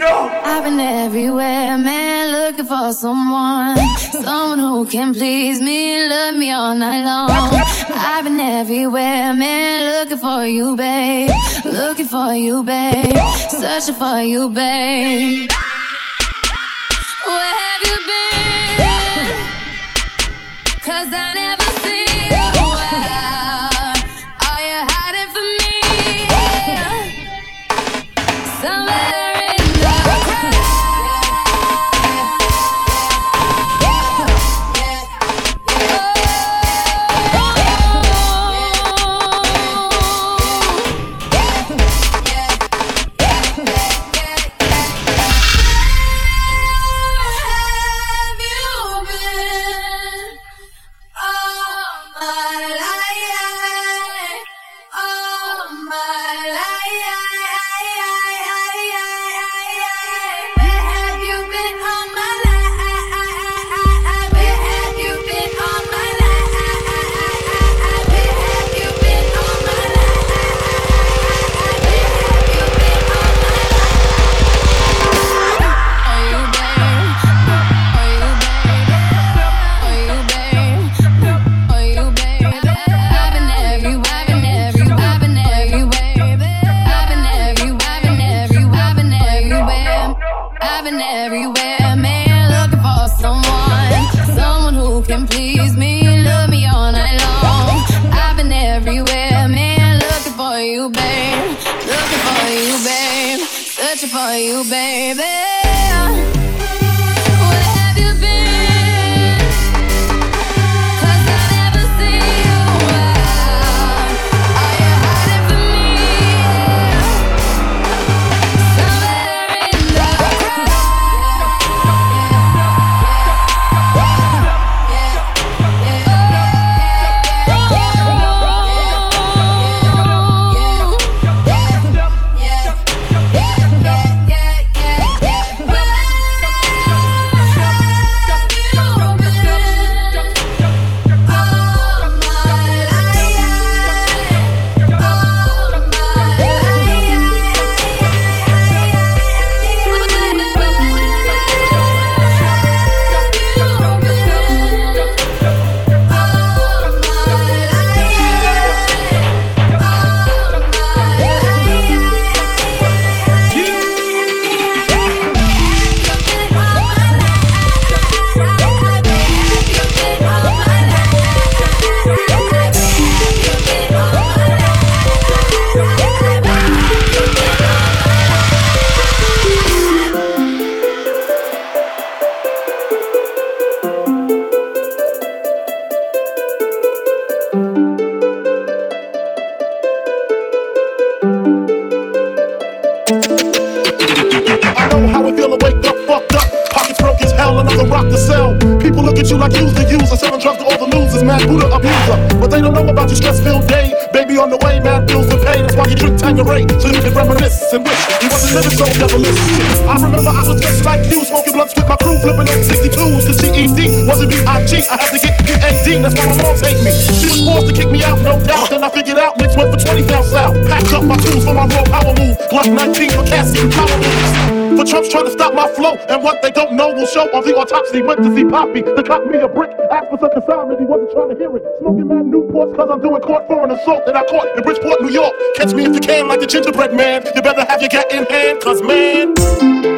I've been everywhere, man, looking for someone. Someone who can please me, love me all night long. I've been everywhere, man, looking for you, babe. Looking for you, babe. Searching for you, babe. Where have you been? Cause I wish. He wasn't living so devilish. I remember I was just like you, smoking blunts with my crew, flipping on 62s. The GED wasn't B.I.G. I had to get PND, that's why my mom take me. She was forced to kick me out, no doubt. Then I figured out Mitch went for 20 down south. Packed up my tools for my raw power move. Glock 19 for Cassie, power moves never autopsy, went to see Poppy to cop me a brick. Asked for such a sound he wasn't trying to hear it. Smoking mad Newports cause I'm doing court for an assault that I caught in Bridgeport, New York. Catch me if you can like the gingerbread man. You better have your gat in hand, cause man.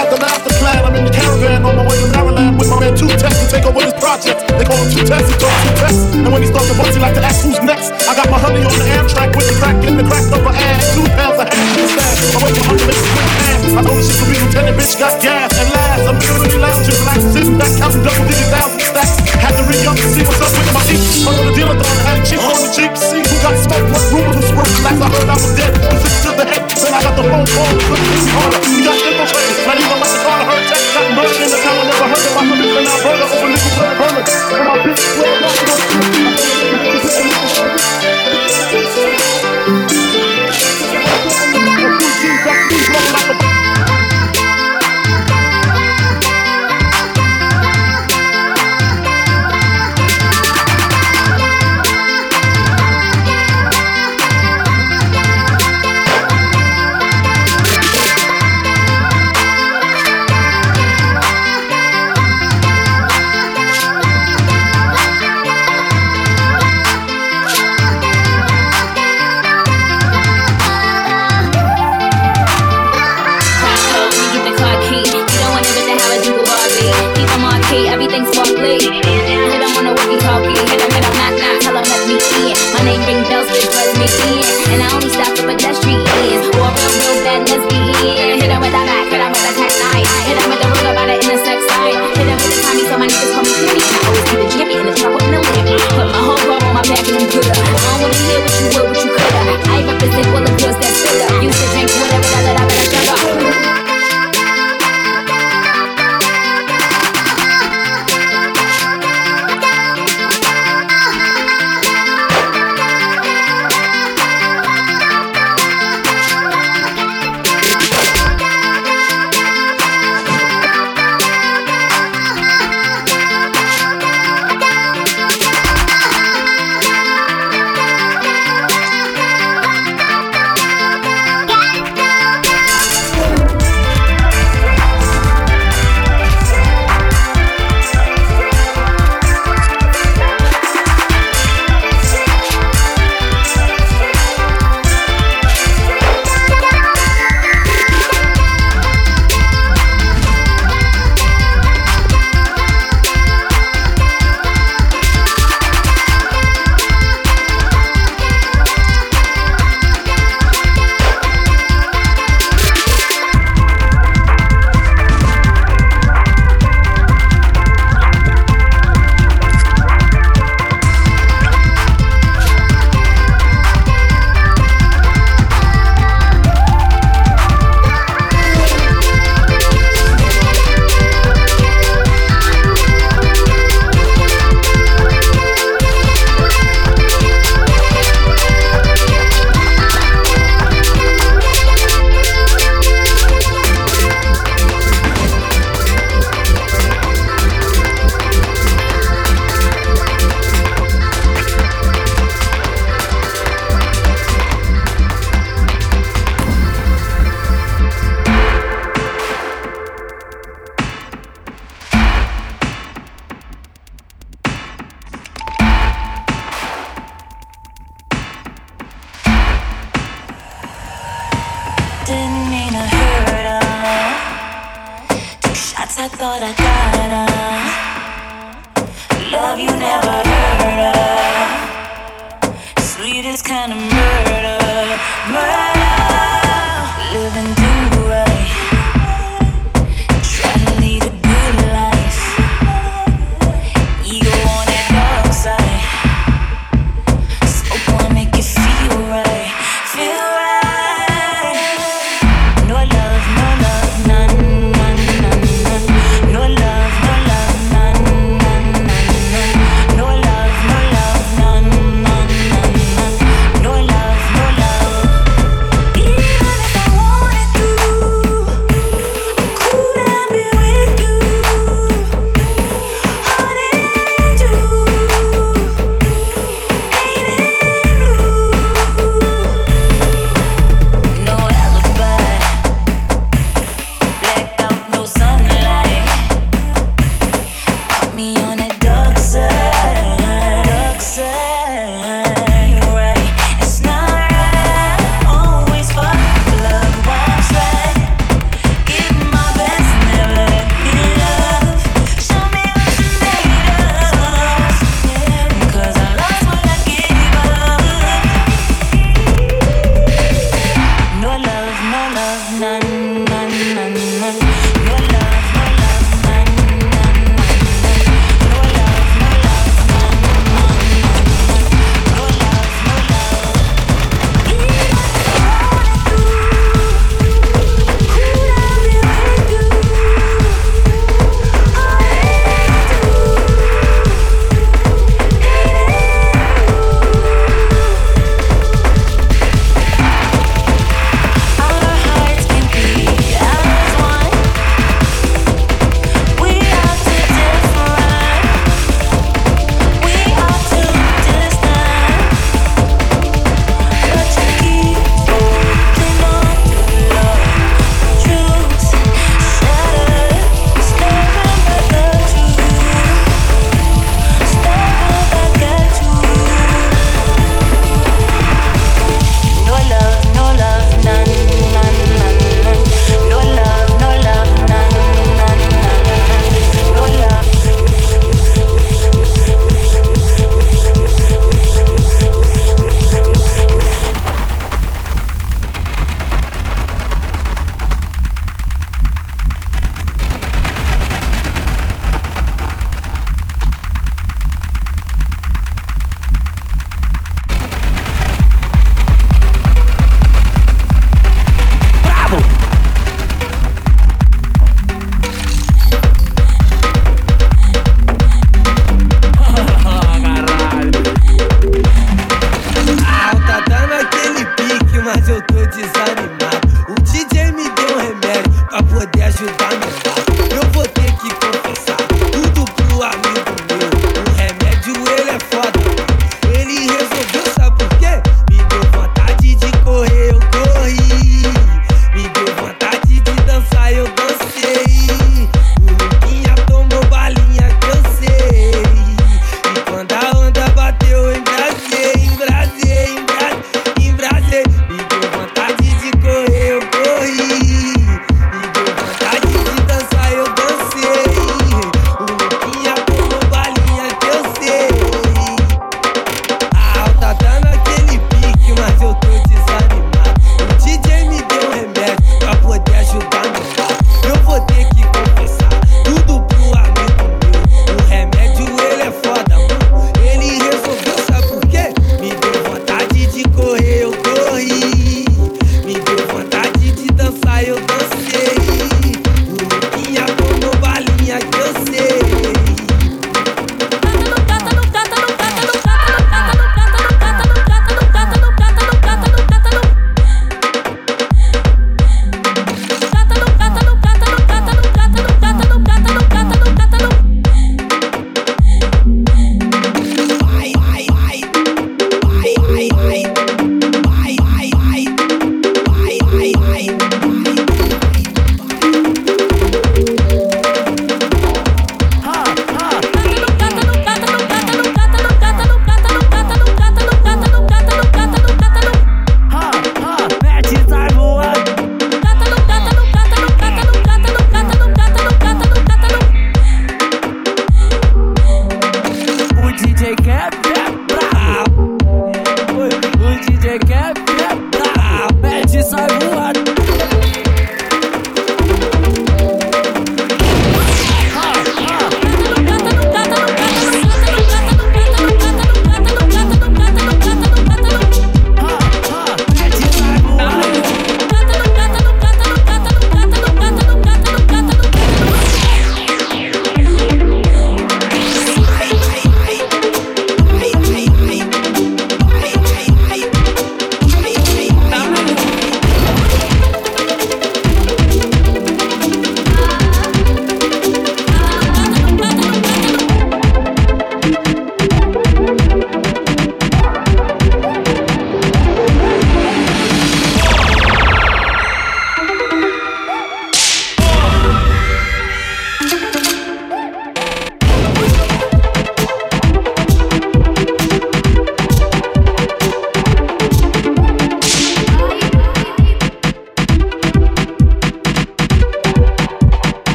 Had the master plan, I'm in the caravan on my way to Maryland with my man Two Test to take over this project. They call him Two Test, he talks Two Test. And when he starts to bust, he like to ask who's next. I got my honey on the Amtrak with the crack in the crack of her ass. Two pounds of hash in the stash. I wait for her to make I told her she could be lieutenant, bitch, got gas and last. I'm literally lounging, relax, sitting back, counting double digit thousand stacks. Had to re up to see what's up with my eats. On the dealer thought I had a cheap on the cheap. See who got smoked, what rumors was swerved. Last I heard I was dead. Listen to the head, then I got the phone call. It's harder. We got infiltrated. Not even like the Carter heard text. Got murdered in the town. I never heard of my police in Alberta over nickel plate Herman. And my bitch, well,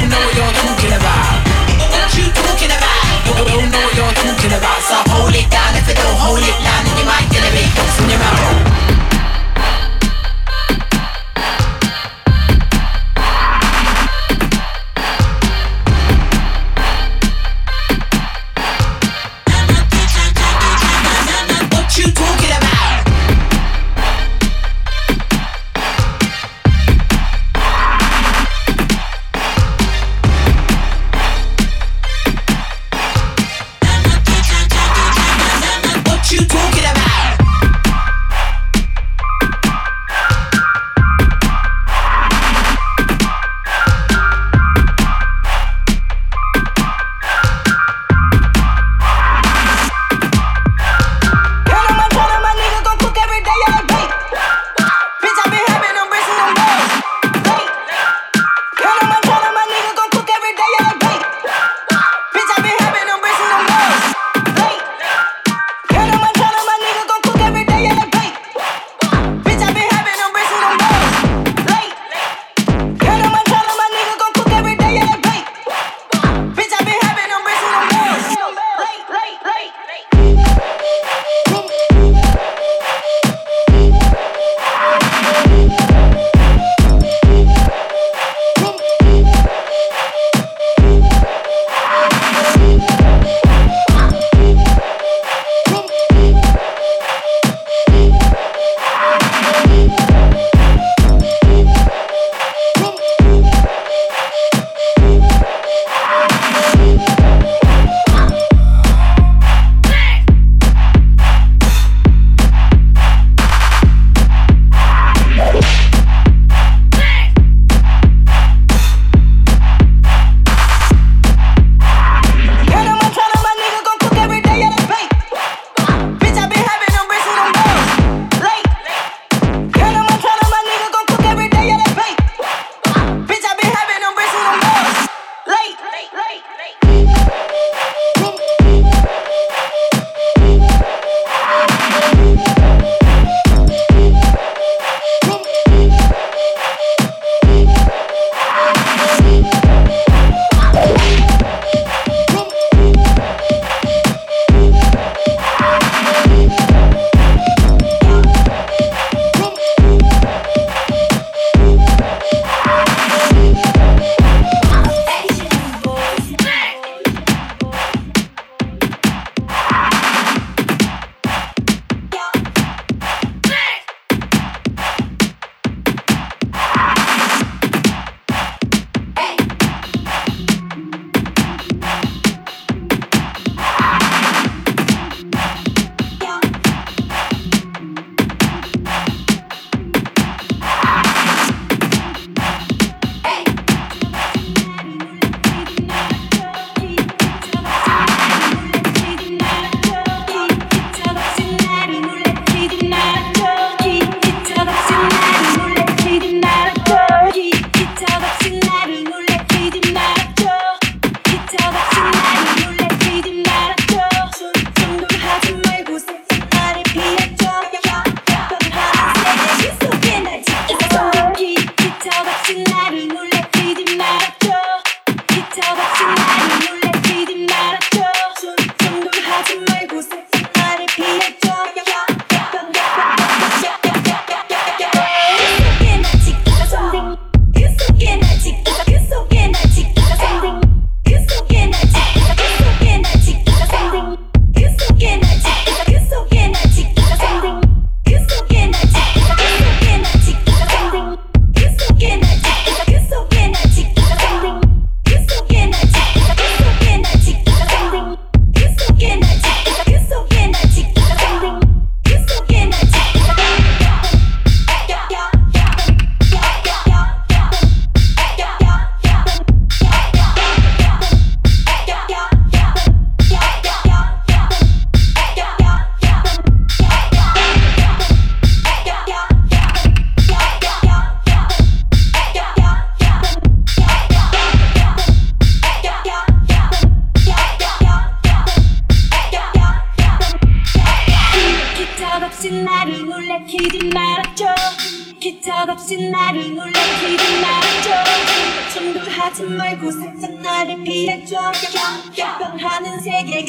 don't know what you're talking about. What you talking about? You don't know what you're talking about. So hold it down if it don't hold it down.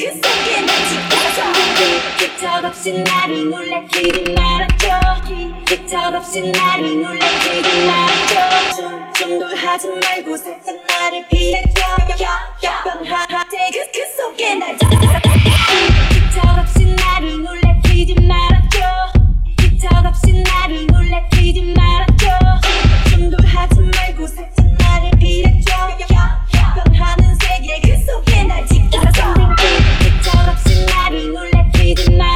그 속에 멈추어서 끝없이 나를 놀래키지 말아줘 끝없이 나를 놀래키지 말아줘 좀돌하지 말고 살짝 나를 피해줘 변화하 take 그, 그 속에 날 잡아. 끝없이 나를 놀래키지 말아줘 끝없이 나를 놀래키지 말아줘 좀돌하지 말고 살짝 나를 피해줘 변하는 세계 그 it.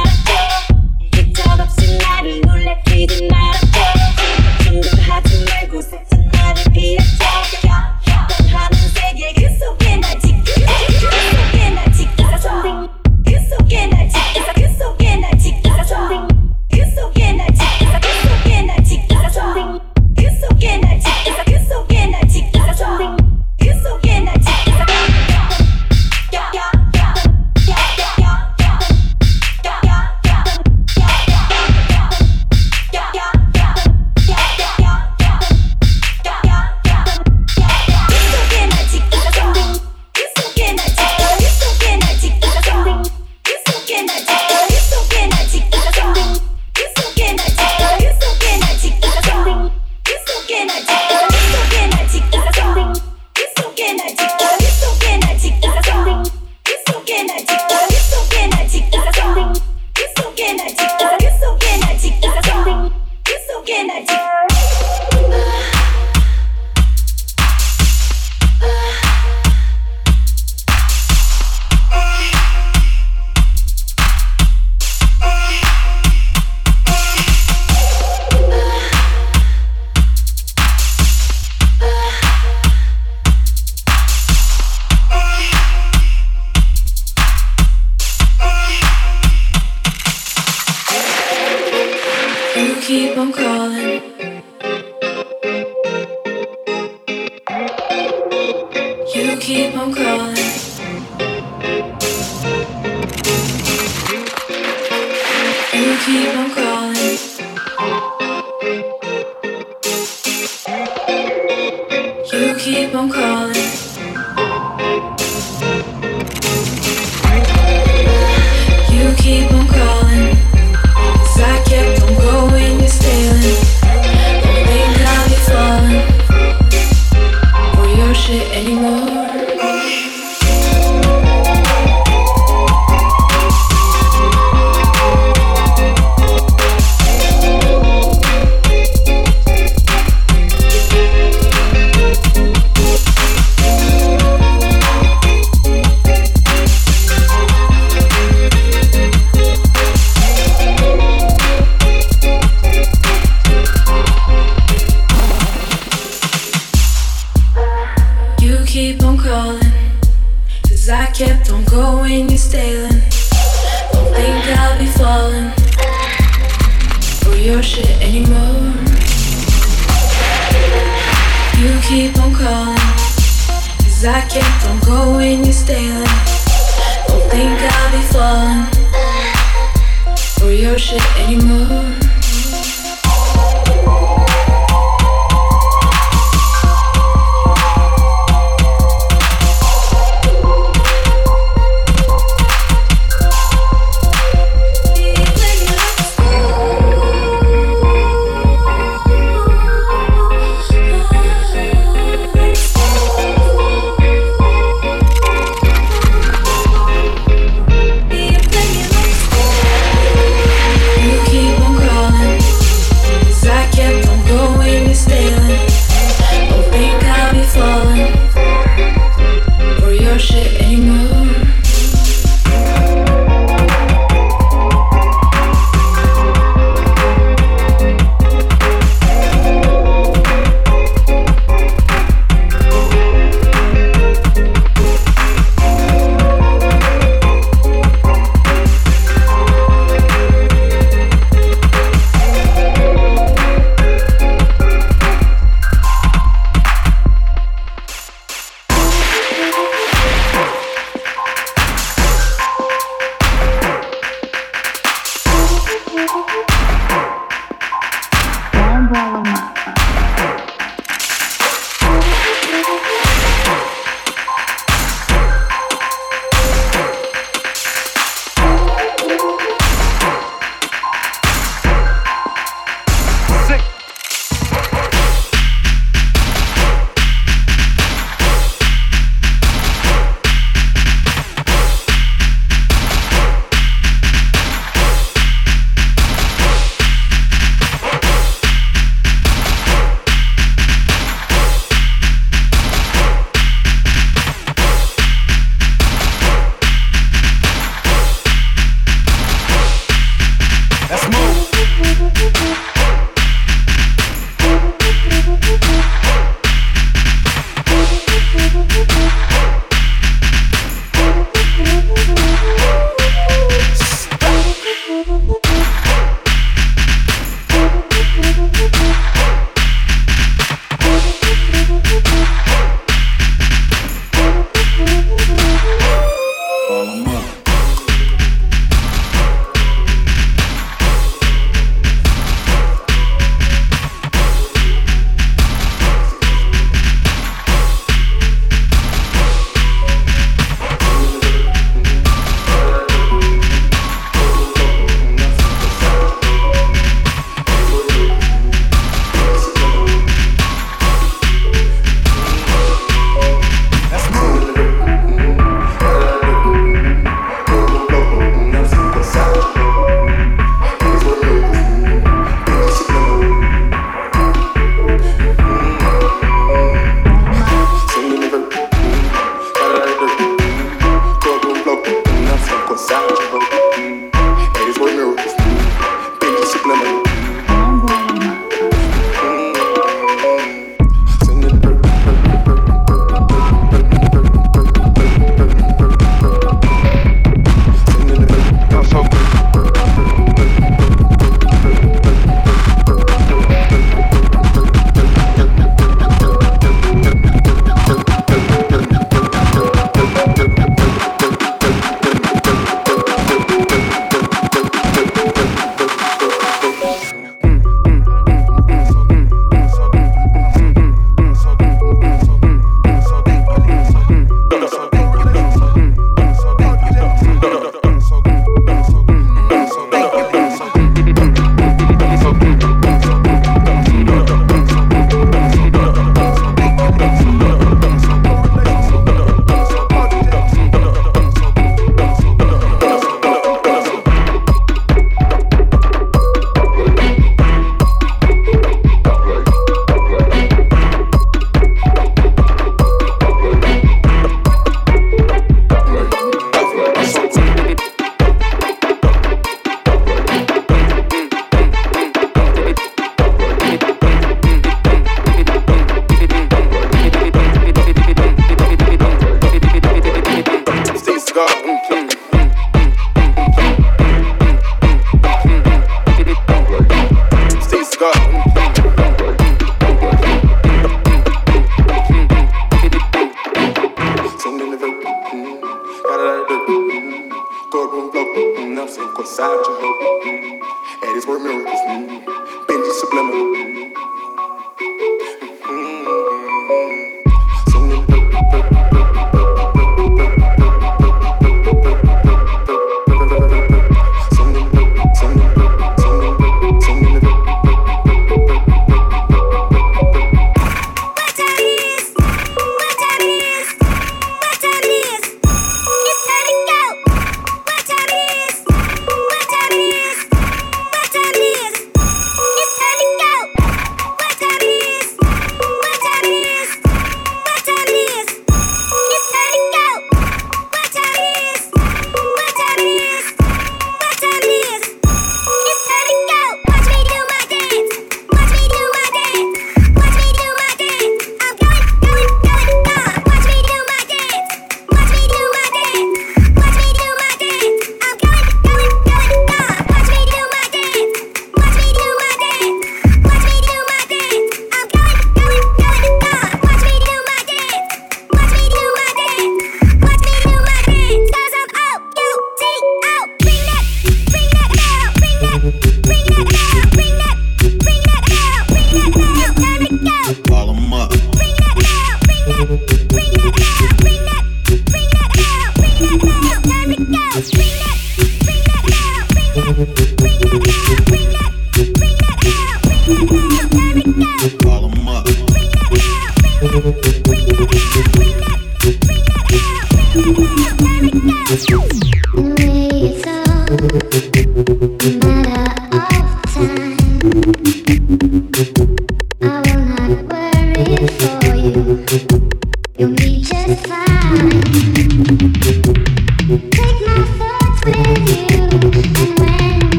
Bring it.